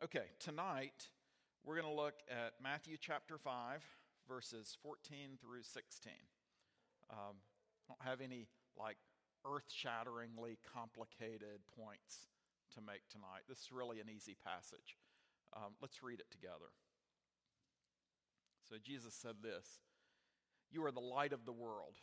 Okay, tonight we're going to look at Matthew chapter 5, verses 14 through 16. Um, I don't have any like earth shatteringly complicated points to make tonight. This is really an easy passage. Um, let's read it together. So Jesus said this You are the light of the world.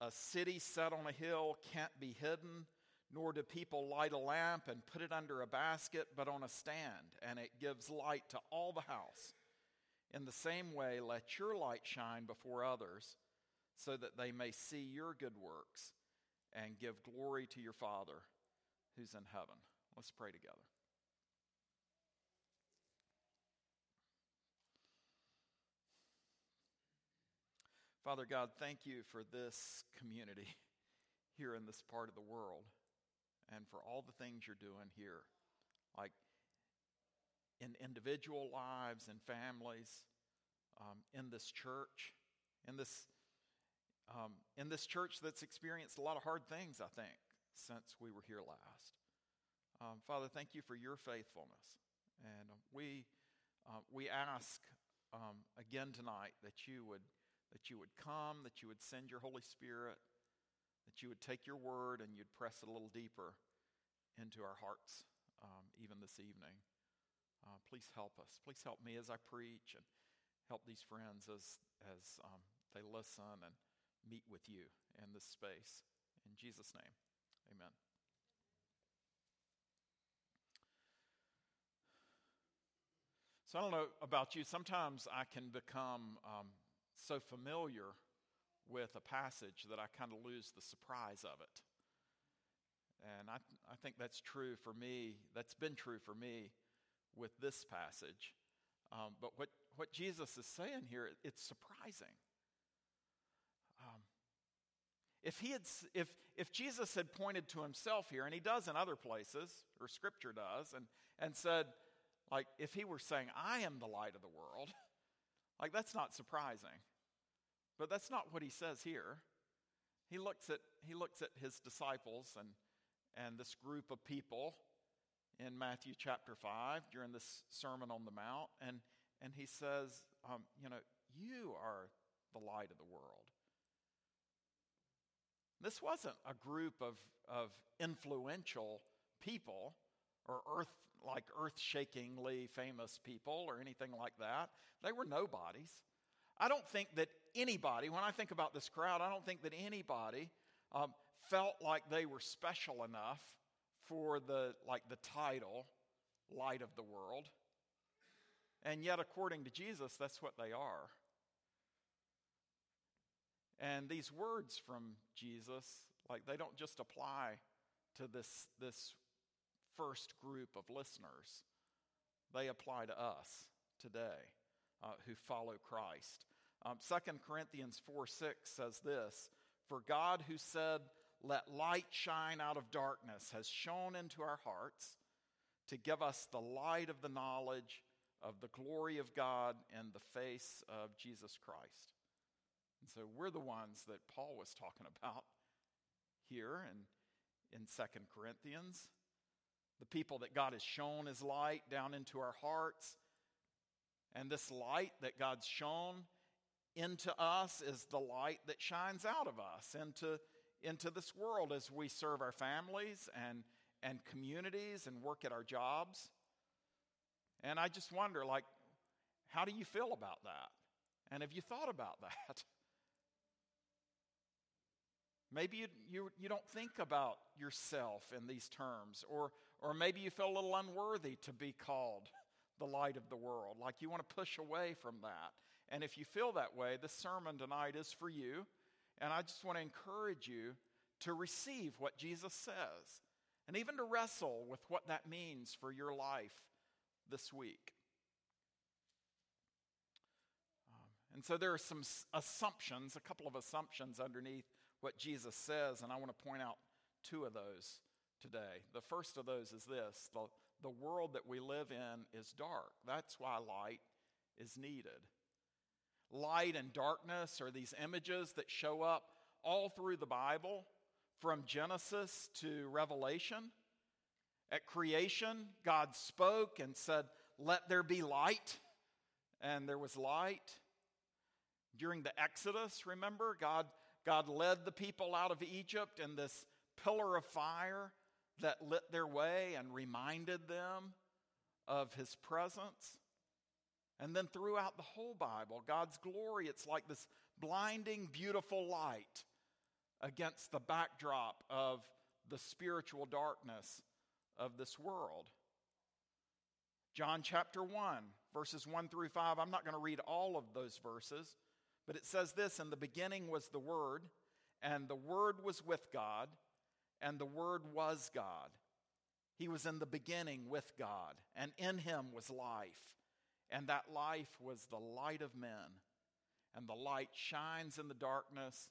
A city set on a hill can't be hidden nor do people light a lamp and put it under a basket, but on a stand, and it gives light to all the house. In the same way, let your light shine before others, so that they may see your good works and give glory to your Father who's in heaven. Let's pray together. Father God, thank you for this community here in this part of the world and for all the things you're doing here, like in individual lives and families, um, in this church, in this um, in this church that's experienced a lot of hard things, I think, since we were here last. Um, Father, thank you for your faithfulness, and we uh, we ask um, again tonight that you would that you would come, that you would send your Holy Spirit that you would take your word and you'd press it a little deeper into our hearts, um, even this evening. Uh, please help us. Please help me as I preach and help these friends as, as um, they listen and meet with you in this space. In Jesus' name, amen. So I don't know about you. Sometimes I can become um, so familiar with a passage that I kind of lose the surprise of it. And I, I think that's true for me. That's been true for me with this passage. Um, but what, what Jesus is saying here, it's surprising. Um, if, he had, if, if Jesus had pointed to himself here, and he does in other places, or scripture does, and, and said, like, if he were saying, I am the light of the world, like, that's not surprising. But that's not what he says here. He looks at, he looks at his disciples and, and this group of people in Matthew chapter 5 during this Sermon on the Mount, and, and he says, um, You know, you are the light of the world. This wasn't a group of, of influential people or earth like earth-shakingly famous people or anything like that. They were nobodies. I don't think that anybody, when I think about this crowd, I don't think that anybody um, felt like they were special enough for the like the title light of the world. And yet, according to Jesus, that's what they are. And these words from Jesus, like they don't just apply to this, this first group of listeners, they apply to us today uh, who follow Christ. Um, 2 Corinthians 4 6 says this For God, who said, Let light shine out of darkness, has shone into our hearts to give us the light of the knowledge of the glory of God in the face of Jesus Christ. And so we're the ones that Paul was talking about here in, in 2 Corinthians. The people that God has shown his light down into our hearts and this light that God's shown into us is the light that shines out of us into, into this world as we serve our families and, and communities and work at our jobs. And I just wonder, like, how do you feel about that? And have you thought about that? Maybe you, you, you, don't think about yourself in these terms, or, or maybe you feel a little unworthy to be called the light of the world. Like you want to push away from that. And if you feel that way, this sermon tonight is for you. And I just want to encourage you to receive what Jesus says and even to wrestle with what that means for your life this week. Um, and so there are some assumptions, a couple of assumptions underneath what Jesus says, and I want to point out two of those today. The first of those is this the, the world that we live in is dark. That's why light is needed. Light and darkness are these images that show up all through the Bible, from Genesis to Revelation. At creation, God spoke and said, Let there be light, and there was light. During the Exodus, remember, God, God led the people out of Egypt in this pillar of fire that lit their way and reminded them of his presence. And then throughout the whole Bible, God's glory, it's like this blinding, beautiful light against the backdrop of the spiritual darkness of this world. John chapter 1, verses 1 through 5. I'm not going to read all of those verses, but it says this In the beginning was the Word, and the Word was with God, and the Word was God. He was in the beginning with God, and in him was life, and that life was the light of men. And the light shines in the darkness,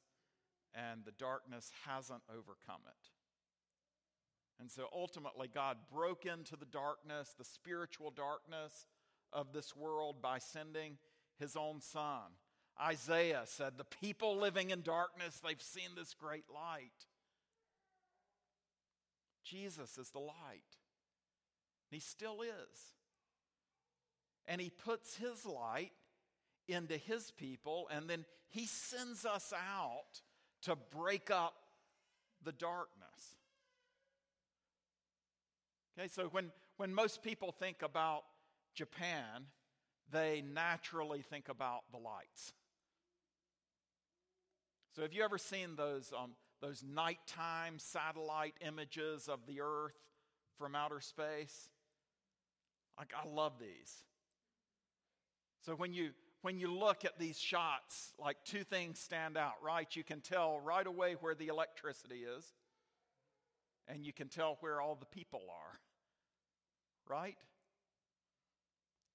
and the darkness hasn't overcome it. And so ultimately, God broke into the darkness, the spiritual darkness of this world by sending his own son. Isaiah said, The people living in darkness, they've seen this great light. Jesus is the light. And He still is. And he puts his light into his people, and then he sends us out to break up the darkness. Okay, so when, when most people think about Japan, they naturally think about the lights. So, have you ever seen those, um, those nighttime satellite images of the Earth from outer space? Like, I love these. So, when you, when you look at these shots, like two things stand out, right? You can tell right away where the electricity is, and you can tell where all the people are right?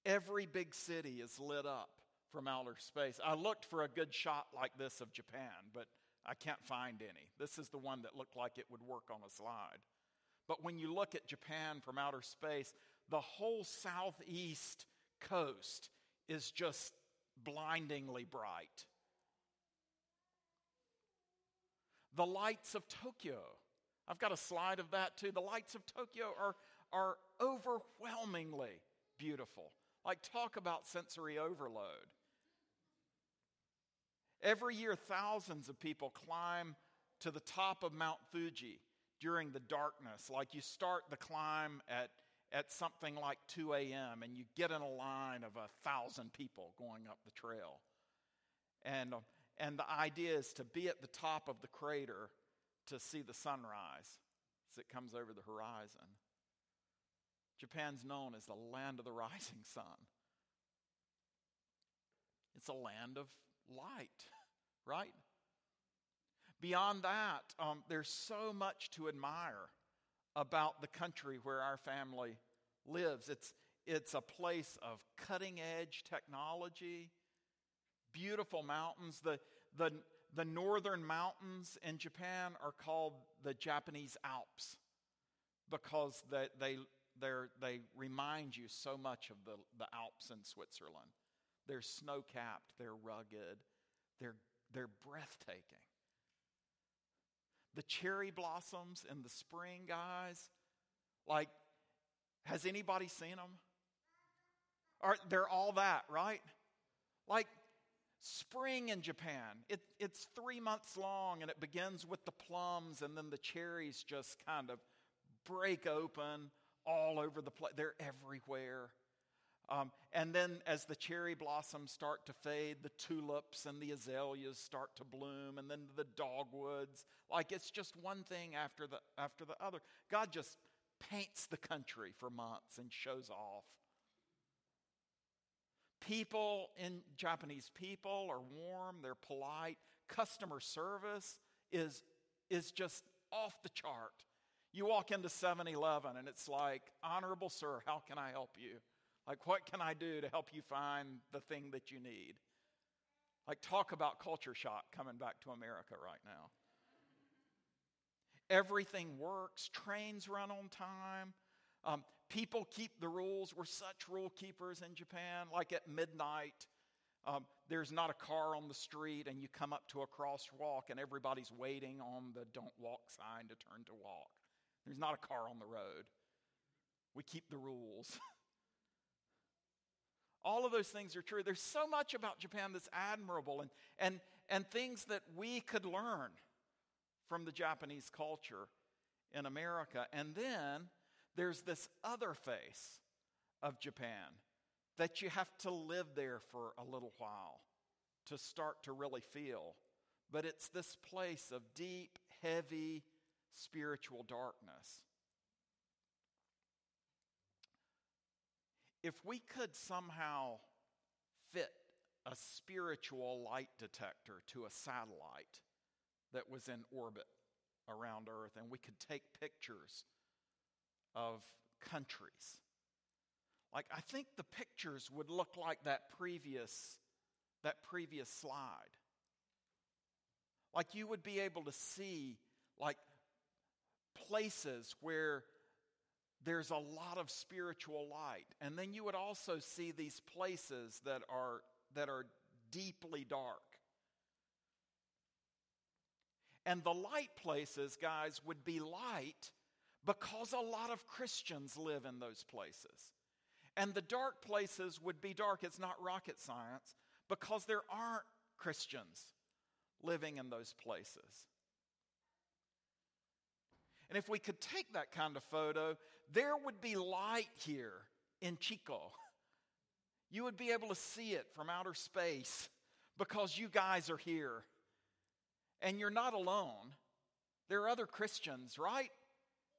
Every big city is lit up from outer space. I looked for a good shot like this of Japan, but I can't find any. This is the one that looked like it would work on a slide. But when you look at Japan from outer space, the whole southeast coast is just blindingly bright. The lights of Tokyo. I've got a slide of that too. The lights of Tokyo are are overwhelmingly beautiful. Like, talk about sensory overload. Every year, thousands of people climb to the top of Mount Fuji during the darkness. Like, you start the climb at, at something like 2 a.m., and you get in a line of a thousand people going up the trail. And, and the idea is to be at the top of the crater to see the sunrise as it comes over the horizon. Japan's known as the land of the rising sun. It's a land of light, right? Beyond that, um, there's so much to admire about the country where our family lives. It's, it's a place of cutting edge technology, beautiful mountains. The, the, the northern mountains in Japan are called the Japanese Alps because they, they they remind you so much of the, the Alps in Switzerland. They're snow capped, they're rugged, they're, they're breathtaking. The cherry blossoms in the spring, guys, like, has anybody seen them? Are, they're all that, right? Like, spring in Japan, it, it's three months long and it begins with the plums, and then the cherries just kind of break open all over the place. They're everywhere. Um, and then as the cherry blossoms start to fade, the tulips and the azaleas start to bloom, and then the dogwoods. Like it's just one thing after the, after the other. God just paints the country for months and shows off. People in Japanese people are warm, they're polite. Customer service is, is just off the chart. You walk into 7 Eleven and it's like, Honorable Sir, how can I help you? Like, what can I do to help you find the thing that you need? Like, talk about culture shock coming back to America right now. Everything works, trains run on time. Um, people keep the rules. We're such rule keepers in Japan. Like at midnight, um, there's not a car on the street, and you come up to a crosswalk, and everybody's waiting on the don't walk sign to turn to walk. There's not a car on the road. We keep the rules. All of those things are true. There's so much about Japan that's admirable and, and, and things that we could learn from the Japanese culture in America. And then there's this other face of Japan that you have to live there for a little while to start to really feel. But it's this place of deep, heavy spiritual darkness. If we could somehow fit a spiritual light detector to a satellite that was in orbit around Earth, and we could take pictures of countries. Like I think the pictures would look like that previous that previous slide. Like you would be able to see like places where there's a lot of spiritual light. And then you would also see these places that are that are deeply dark. And the light places, guys, would be light because a lot of Christians live in those places. And the dark places would be dark. It's not rocket science because there aren't Christians living in those places. And if we could take that kind of photo, there would be light here in Chico. You would be able to see it from outer space because you guys are here. And you're not alone. There are other Christians, right?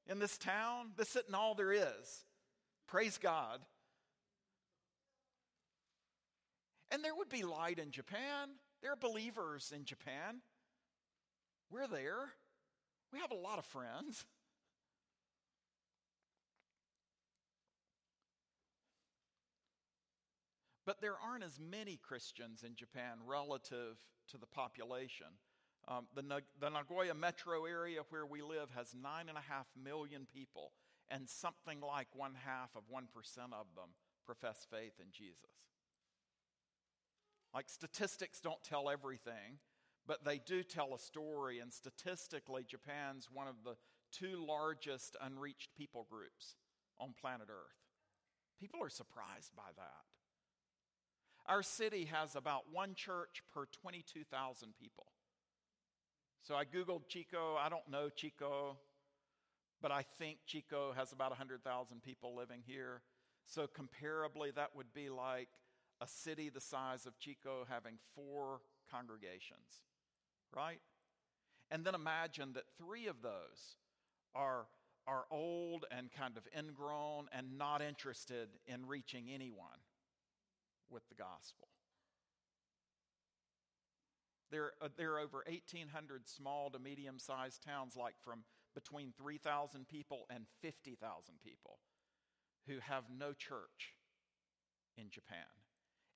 In this town. This isn't all there is. Praise God. And there would be light in Japan. There are believers in Japan. We're there. We have a lot of friends. But there aren't as many Christians in Japan relative to the population. Um, the, the Nagoya metro area where we live has nine and a half million people, and something like one half of 1% of them profess faith in Jesus. Like statistics don't tell everything, but they do tell a story. And statistically, Japan's one of the two largest unreached people groups on planet Earth. People are surprised by that. Our city has about one church per 22,000 people. So I Googled Chico. I don't know Chico, but I think Chico has about 100,000 people living here. So comparably, that would be like a city the size of Chico having four congregations, right? And then imagine that three of those are, are old and kind of ingrown and not interested in reaching anyone with the gospel. There, uh, there are over 1,800 small to medium sized towns, like from between 3,000 people and 50,000 people, who have no church in Japan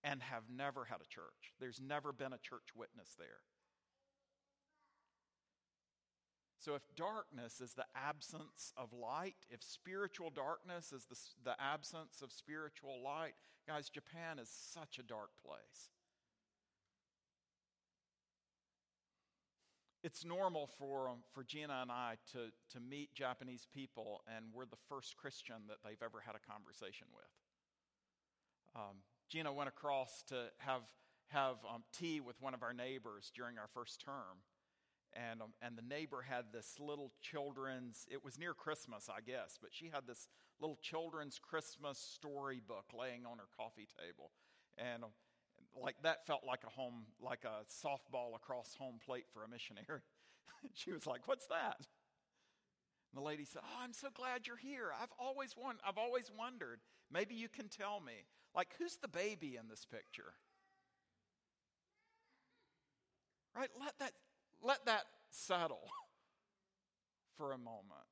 and have never had a church. There's never been a church witness there. So, if darkness is the absence of light, if spiritual darkness is the, the absence of spiritual light, guys, Japan is such a dark place. It's normal for, um, for Gina and I to, to meet Japanese people, and we're the first Christian that they've ever had a conversation with. Um, Gina went across to have, have um, tea with one of our neighbors during our first term. And, um, and the neighbor had this little children's, it was near Christmas, I guess, but she had this little children's Christmas storybook laying on her coffee table. And um, like that felt like a home, like a softball across home plate for a missionary. she was like, What's that? And the lady said, Oh, I'm so glad you're here. I've always, won- I've always wondered. Maybe you can tell me. Like, who's the baby in this picture? Right? Let that, let that settle for a moment.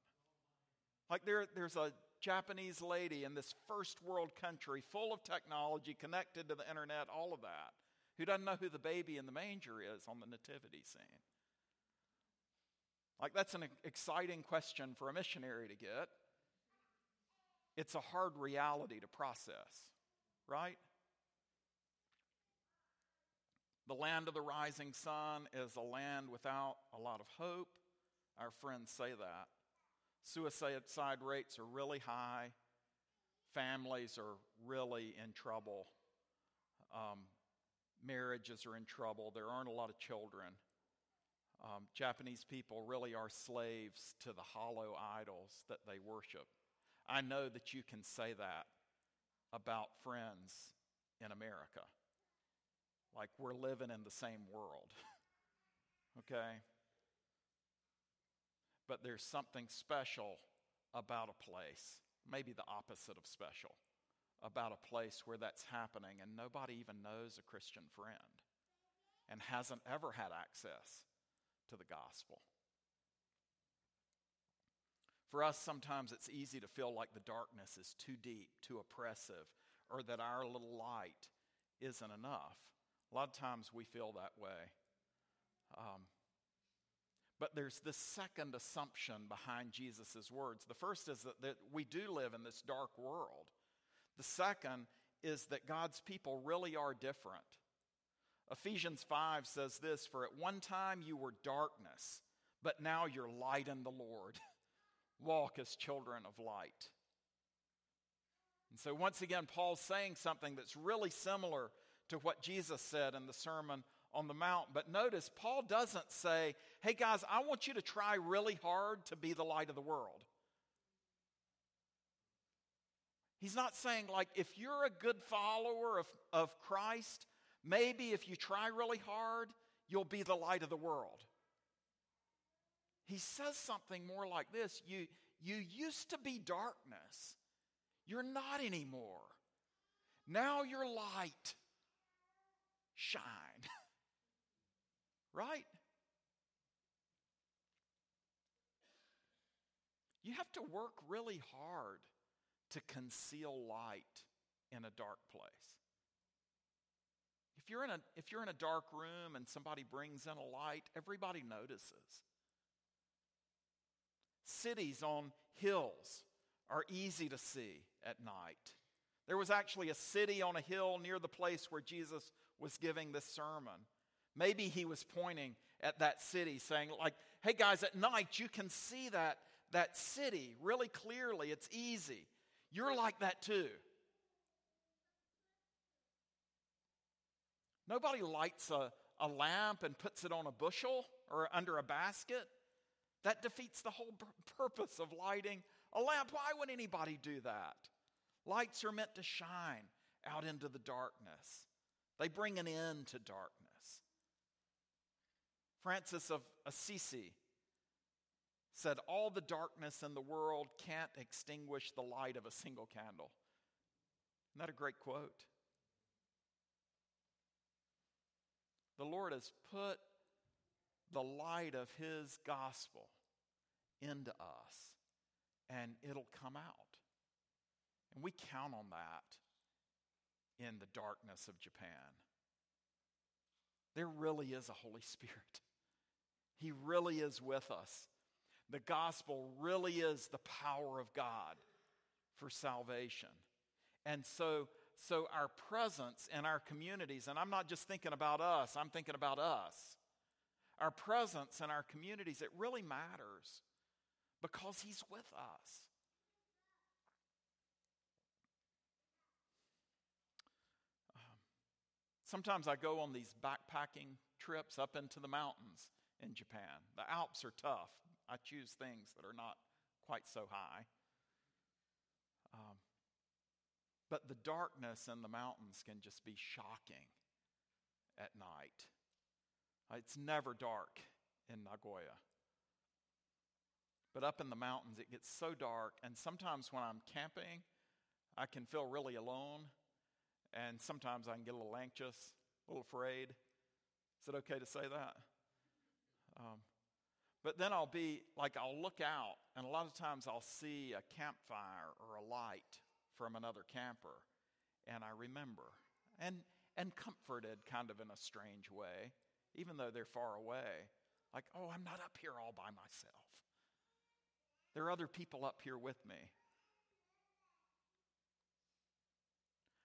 Like, there, there's a Japanese lady in this first world country full of technology, connected to the internet, all of that, who doesn't know who the baby in the manger is on the nativity scene. Like, that's an exciting question for a missionary to get. It's a hard reality to process right? The land of the rising sun is a land without a lot of hope. Our friends say that. Suicide rates are really high. families are really in trouble. Um, marriages are in trouble. There aren't a lot of children. Um, Japanese people really are slaves to the hollow idols that they worship. I know that you can say that about friends in America. Like we're living in the same world. okay? But there's something special about a place, maybe the opposite of special, about a place where that's happening and nobody even knows a Christian friend and hasn't ever had access to the gospel. For us, sometimes it's easy to feel like the darkness is too deep, too oppressive, or that our little light isn't enough. A lot of times we feel that way. Um, but there's this second assumption behind Jesus' words. The first is that, that we do live in this dark world. The second is that God's people really are different. Ephesians 5 says this For at one time you were darkness, but now you're light in the Lord. Walk as children of light. And so, once again, Paul's saying something that's really similar to what Jesus said in the Sermon on the Mount. But notice, Paul doesn't say, Hey guys, I want you to try really hard to be the light of the world. He's not saying, like, if you're a good follower of, of Christ, maybe if you try really hard, you'll be the light of the world. He says something more like this You, you used to be darkness, you're not anymore. Now you're light. Shine. right? You have to work really hard to conceal light in a dark place. If you're in a, if you're in a dark room and somebody brings in a light, everybody notices. Cities on hills are easy to see at night. There was actually a city on a hill near the place where Jesus was giving this sermon. Maybe he was pointing at that city, saying, like, hey guys, at night you can see that, that city really clearly. It's easy. You're like that too. Nobody lights a, a lamp and puts it on a bushel or under a basket. That defeats the whole purpose of lighting a lamp. Why would anybody do that? Lights are meant to shine out into the darkness, they bring an end to darkness. Francis of Assisi said, All the darkness in the world can't extinguish the light of a single candle. Isn't that a great quote? The Lord has put the light of His gospel into us, and it'll come out. And we count on that in the darkness of Japan. There really is a Holy Spirit. He really is with us. The gospel really is the power of God for salvation. And so, so our presence in our communities, and I'm not just thinking about us, I'm thinking about us. Our presence in our communities, it really matters because He's with us. Sometimes I go on these backpacking trips up into the mountains in Japan. The Alps are tough. I choose things that are not quite so high. Um, but the darkness in the mountains can just be shocking at night. Uh, it's never dark in Nagoya. But up in the mountains, it gets so dark. And sometimes when I'm camping, I can feel really alone. And sometimes I can get a little anxious, a little afraid. Is it okay to say that? Um, but then I'll be like, I'll look out, and a lot of times I'll see a campfire or a light from another camper, and I remember and, and comforted kind of in a strange way, even though they're far away. Like, oh, I'm not up here all by myself. There are other people up here with me.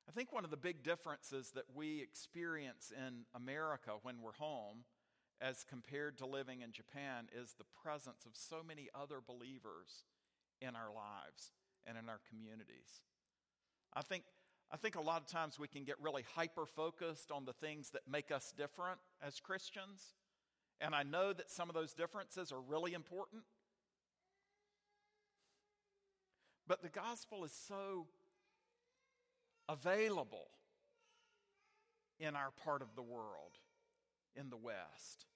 I think one of the big differences that we experience in America when we're home as compared to living in Japan is the presence of so many other believers in our lives and in our communities. I think, I think a lot of times we can get really hyper focused on the things that make us different as Christians. And I know that some of those differences are really important. But the gospel is so available in our part of the world, in the West.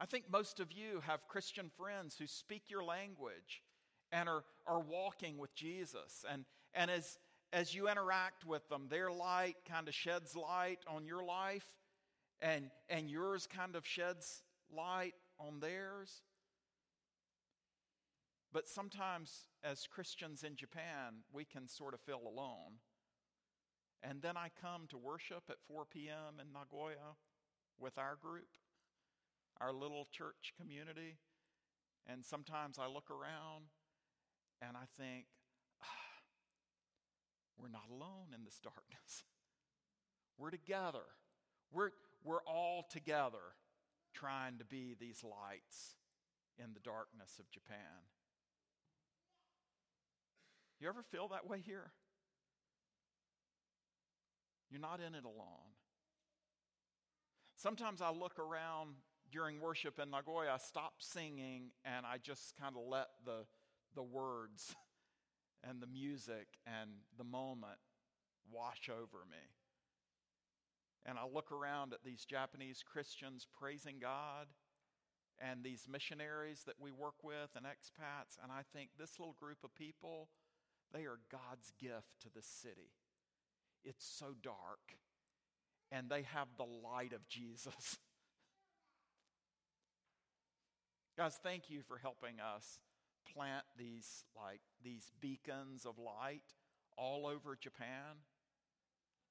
I think most of you have Christian friends who speak your language and are, are walking with Jesus. And, and as, as you interact with them, their light kind of sheds light on your life, and, and yours kind of sheds light on theirs. But sometimes, as Christians in Japan, we can sort of feel alone. And then I come to worship at 4 p.m. in Nagoya with our group, our little church community. And sometimes I look around and I think, ah, we're not alone in this darkness. We're together. We're, we're all together trying to be these lights in the darkness of Japan. You ever feel that way here? You're not in it alone. Sometimes I look around during worship in Nagoya, I stop singing and I just kind of let the, the words and the music and the moment wash over me. And I look around at these Japanese Christians praising God and these missionaries that we work with and expats, and I think this little group of people they are God's gift to the city. It's so dark, and they have the light of Jesus. Guys, thank you for helping us plant these like these beacons of light all over Japan.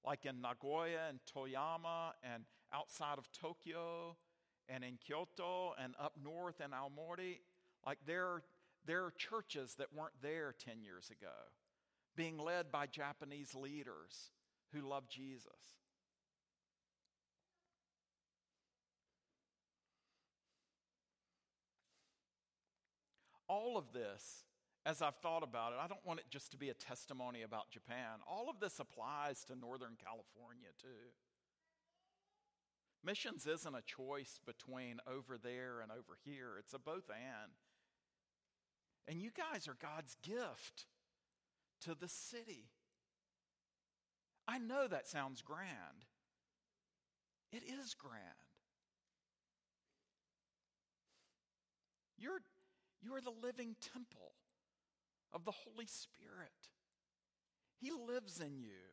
Like in Nagoya and Toyama and outside of Tokyo and in Kyoto and up north in Aomori. Like there there are churches that weren't there 10 years ago, being led by Japanese leaders who love Jesus. All of this, as I've thought about it, I don't want it just to be a testimony about Japan. All of this applies to Northern California too. Missions isn't a choice between over there and over here, it's a both and. And you guys are God's gift to the city. I know that sounds grand. It is grand. You're, you're the living temple of the Holy Spirit. He lives in you.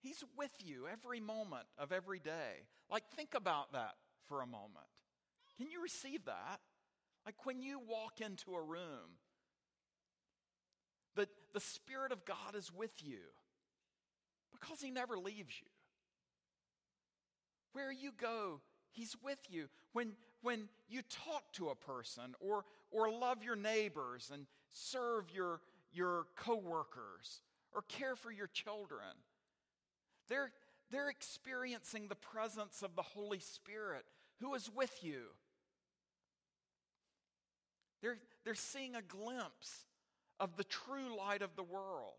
He's with you every moment of every day. Like, think about that for a moment. Can you receive that? Like when you walk into a room, the, the Spirit of God is with you because He never leaves you. Where you go, He's with you. When, when you talk to a person or, or love your neighbors and serve your, your coworkers or care for your children, they're, they're experiencing the presence of the Holy Spirit who is with you. They're, they're seeing a glimpse of the true light of the world.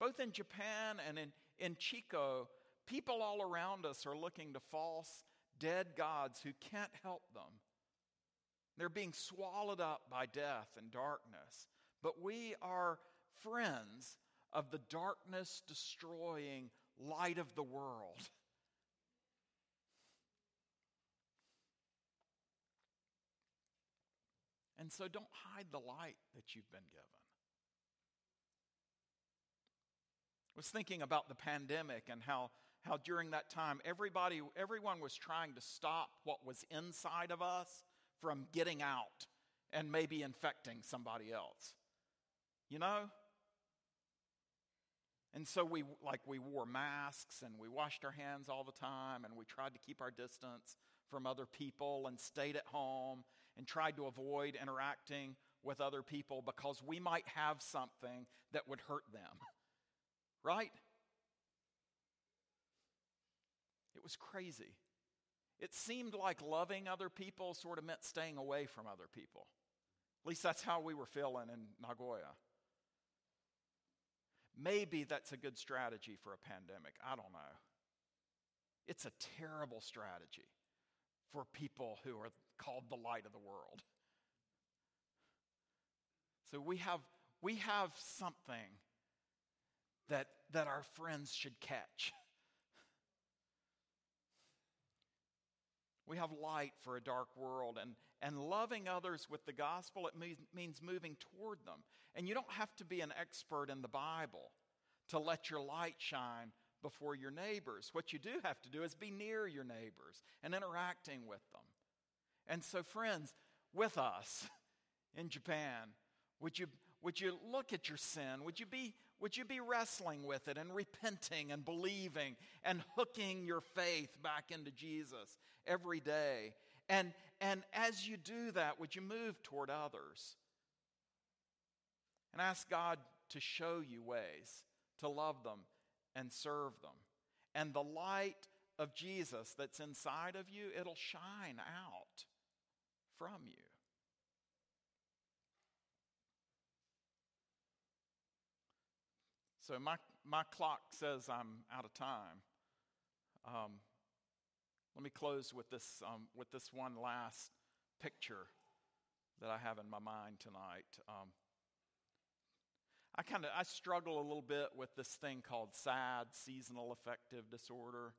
Both in Japan and in, in Chico, people all around us are looking to false, dead gods who can't help them. They're being swallowed up by death and darkness. But we are friends of the darkness destroying light of the world. And so don't hide the light that you've been given. I was thinking about the pandemic and how, how during that time everybody everyone was trying to stop what was inside of us from getting out and maybe infecting somebody else. You know? And so we like we wore masks and we washed our hands all the time and we tried to keep our distance from other people and stayed at home and tried to avoid interacting with other people because we might have something that would hurt them. Right? It was crazy. It seemed like loving other people sort of meant staying away from other people. At least that's how we were feeling in Nagoya. Maybe that's a good strategy for a pandemic. I don't know. It's a terrible strategy for people who are called the light of the world. So we have, we have something that, that our friends should catch. We have light for a dark world, and, and loving others with the gospel, it means, means moving toward them. And you don't have to be an expert in the Bible to let your light shine before your neighbors. What you do have to do is be near your neighbors and interacting with them. And so, friends, with us in Japan, would you, would you look at your sin? Would you, be, would you be wrestling with it and repenting and believing and hooking your faith back into Jesus every day? And, and as you do that, would you move toward others? And ask God to show you ways to love them and serve them. And the light of Jesus that's inside of you, it'll shine out from you. So my, my clock says I'm out of time. Um, let me close with this, um, with this one last picture that I have in my mind tonight. Um, I kind of I struggle a little bit with this thing called SAD, seasonal affective disorder.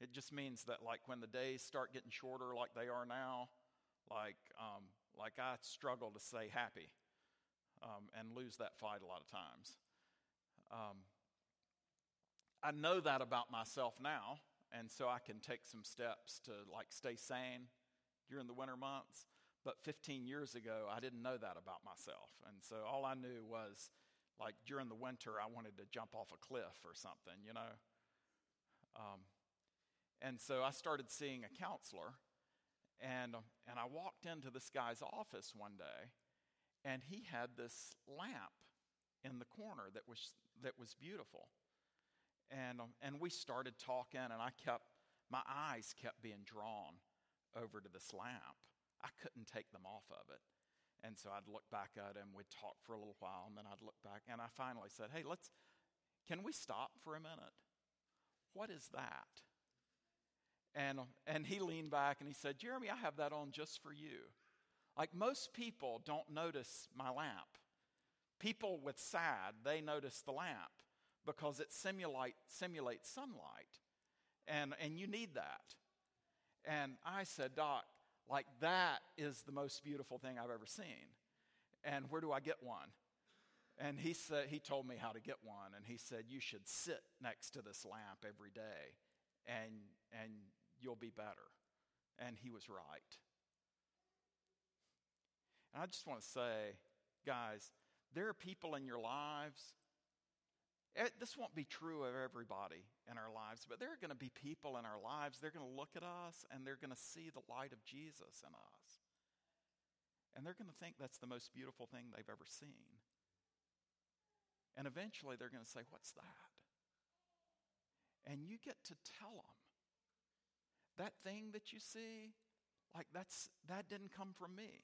It just means that like when the days start getting shorter, like they are now, like um, like I struggle to say happy, um, and lose that fight a lot of times. Um, I know that about myself now, and so I can take some steps to like stay sane during the winter months. But 15 years ago, I didn't know that about myself. And so all I knew was like during the winter, I wanted to jump off a cliff or something, you know. Um, and so I started seeing a counselor, and, and I walked into this guy's office one day, and he had this lamp in the corner that was that was beautiful. And, and we started talking, and I kept, my eyes kept being drawn over to this lamp. I couldn't take them off of it. And so I'd look back at him, we'd talk for a little while, and then I'd look back, and I finally said, Hey, let's, can we stop for a minute? What is that? And, and he leaned back and he said, Jeremy, I have that on just for you. Like most people don't notice my lamp. People with SAD, they notice the lamp because it simulate, simulates sunlight. And, and you need that. And I said, Doc, like that is the most beautiful thing I've ever seen. And where do I get one? And he said he told me how to get one and he said you should sit next to this lamp every day and and you'll be better. And he was right. And I just want to say, guys, there are people in your lives. Eh, this won't be true of everybody in our lives, but there are going to be people in our lives, they're going to look at us and they're going to see the light of Jesus in us. And they're going to think that's the most beautiful thing they've ever seen. And eventually they're going to say, What's that? And you get to tell them that thing that you see, like that's, that didn't come from me.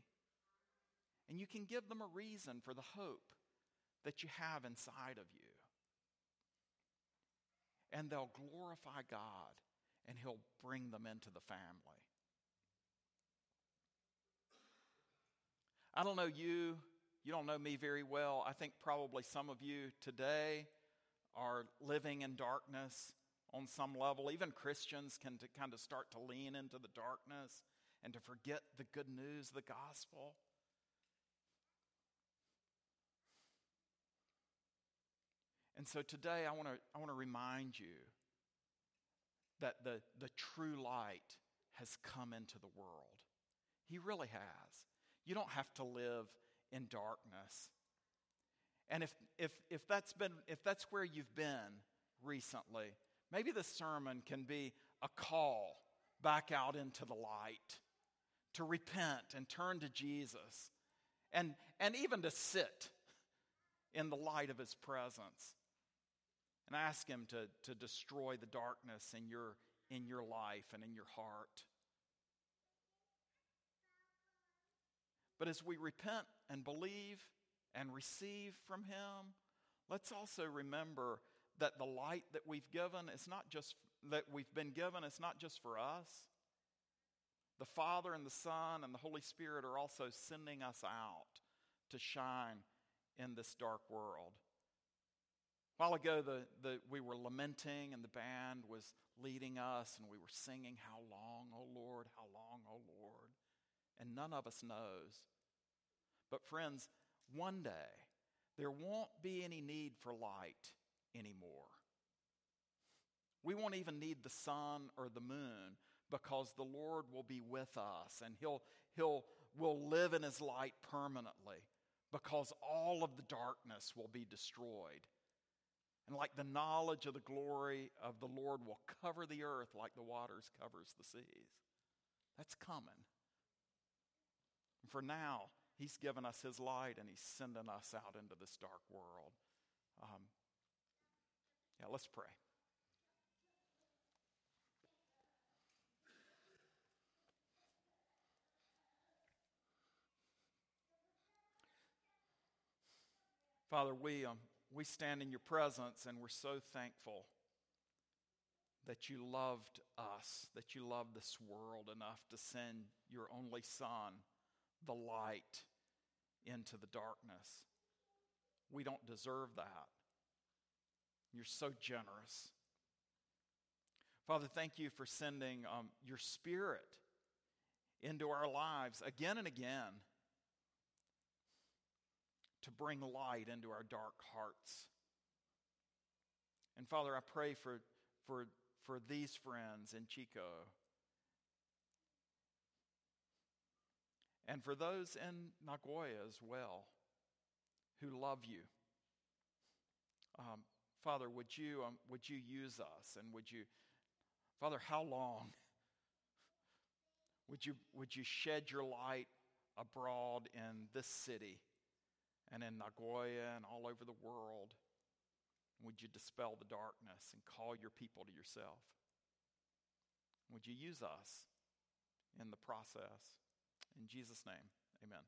And you can give them a reason for the hope that you have inside of you. And they'll glorify God and He'll bring them into the family. I don't know you, you don't know me very well. I think probably some of you today are living in darkness on some level. Even Christians can to kind of start to lean into the darkness and to forget the good news, the gospel. And so today I want to I want to remind you that the, the true light has come into the world. He really has. You don't have to live in darkness. And if, if, if, that's been, if that's where you've been recently, maybe the sermon can be a call back out into the light to repent and turn to Jesus and, and even to sit in the light of his presence and ask Him to, to destroy the darkness in your, in your life and in your heart. But as we repent and believe and receive from Him, let's also remember that the light that we've given, it's not just that we've been given it's not just for us. The Father and the Son and the Holy Spirit are also sending us out to shine in this dark world. A while ago, the, the, we were lamenting, and the band was leading us, and we were singing, How long, O Lord, how long, O Lord? And none of us knows. But, friends, one day, there won't be any need for light anymore. We won't even need the sun or the moon because the Lord will be with us and he'll, he'll will live in his light permanently because all of the darkness will be destroyed. And like the knowledge of the glory of the Lord will cover the earth like the waters covers the seas. That's coming. And for now, he's given us his light and he's sending us out into this dark world. Um, let's pray. Father, we, um, we stand in your presence and we're so thankful that you loved us, that you loved this world enough to send your only Son, the light, into the darkness. We don't deserve that. You're so generous. Father, thank you for sending um, your Spirit into our lives again and again to bring light into our dark hearts. And Father, I pray for, for, for these friends in Chico and for those in Nagoya as well who love you. Um, Father, would you, um, would you use us and would you, Father, how long? Would you, would you shed your light abroad in this city? and in Nagoya and all over the world. Would you dispel the darkness and call your people to yourself? Would you use us in the process? In Jesus' name, amen.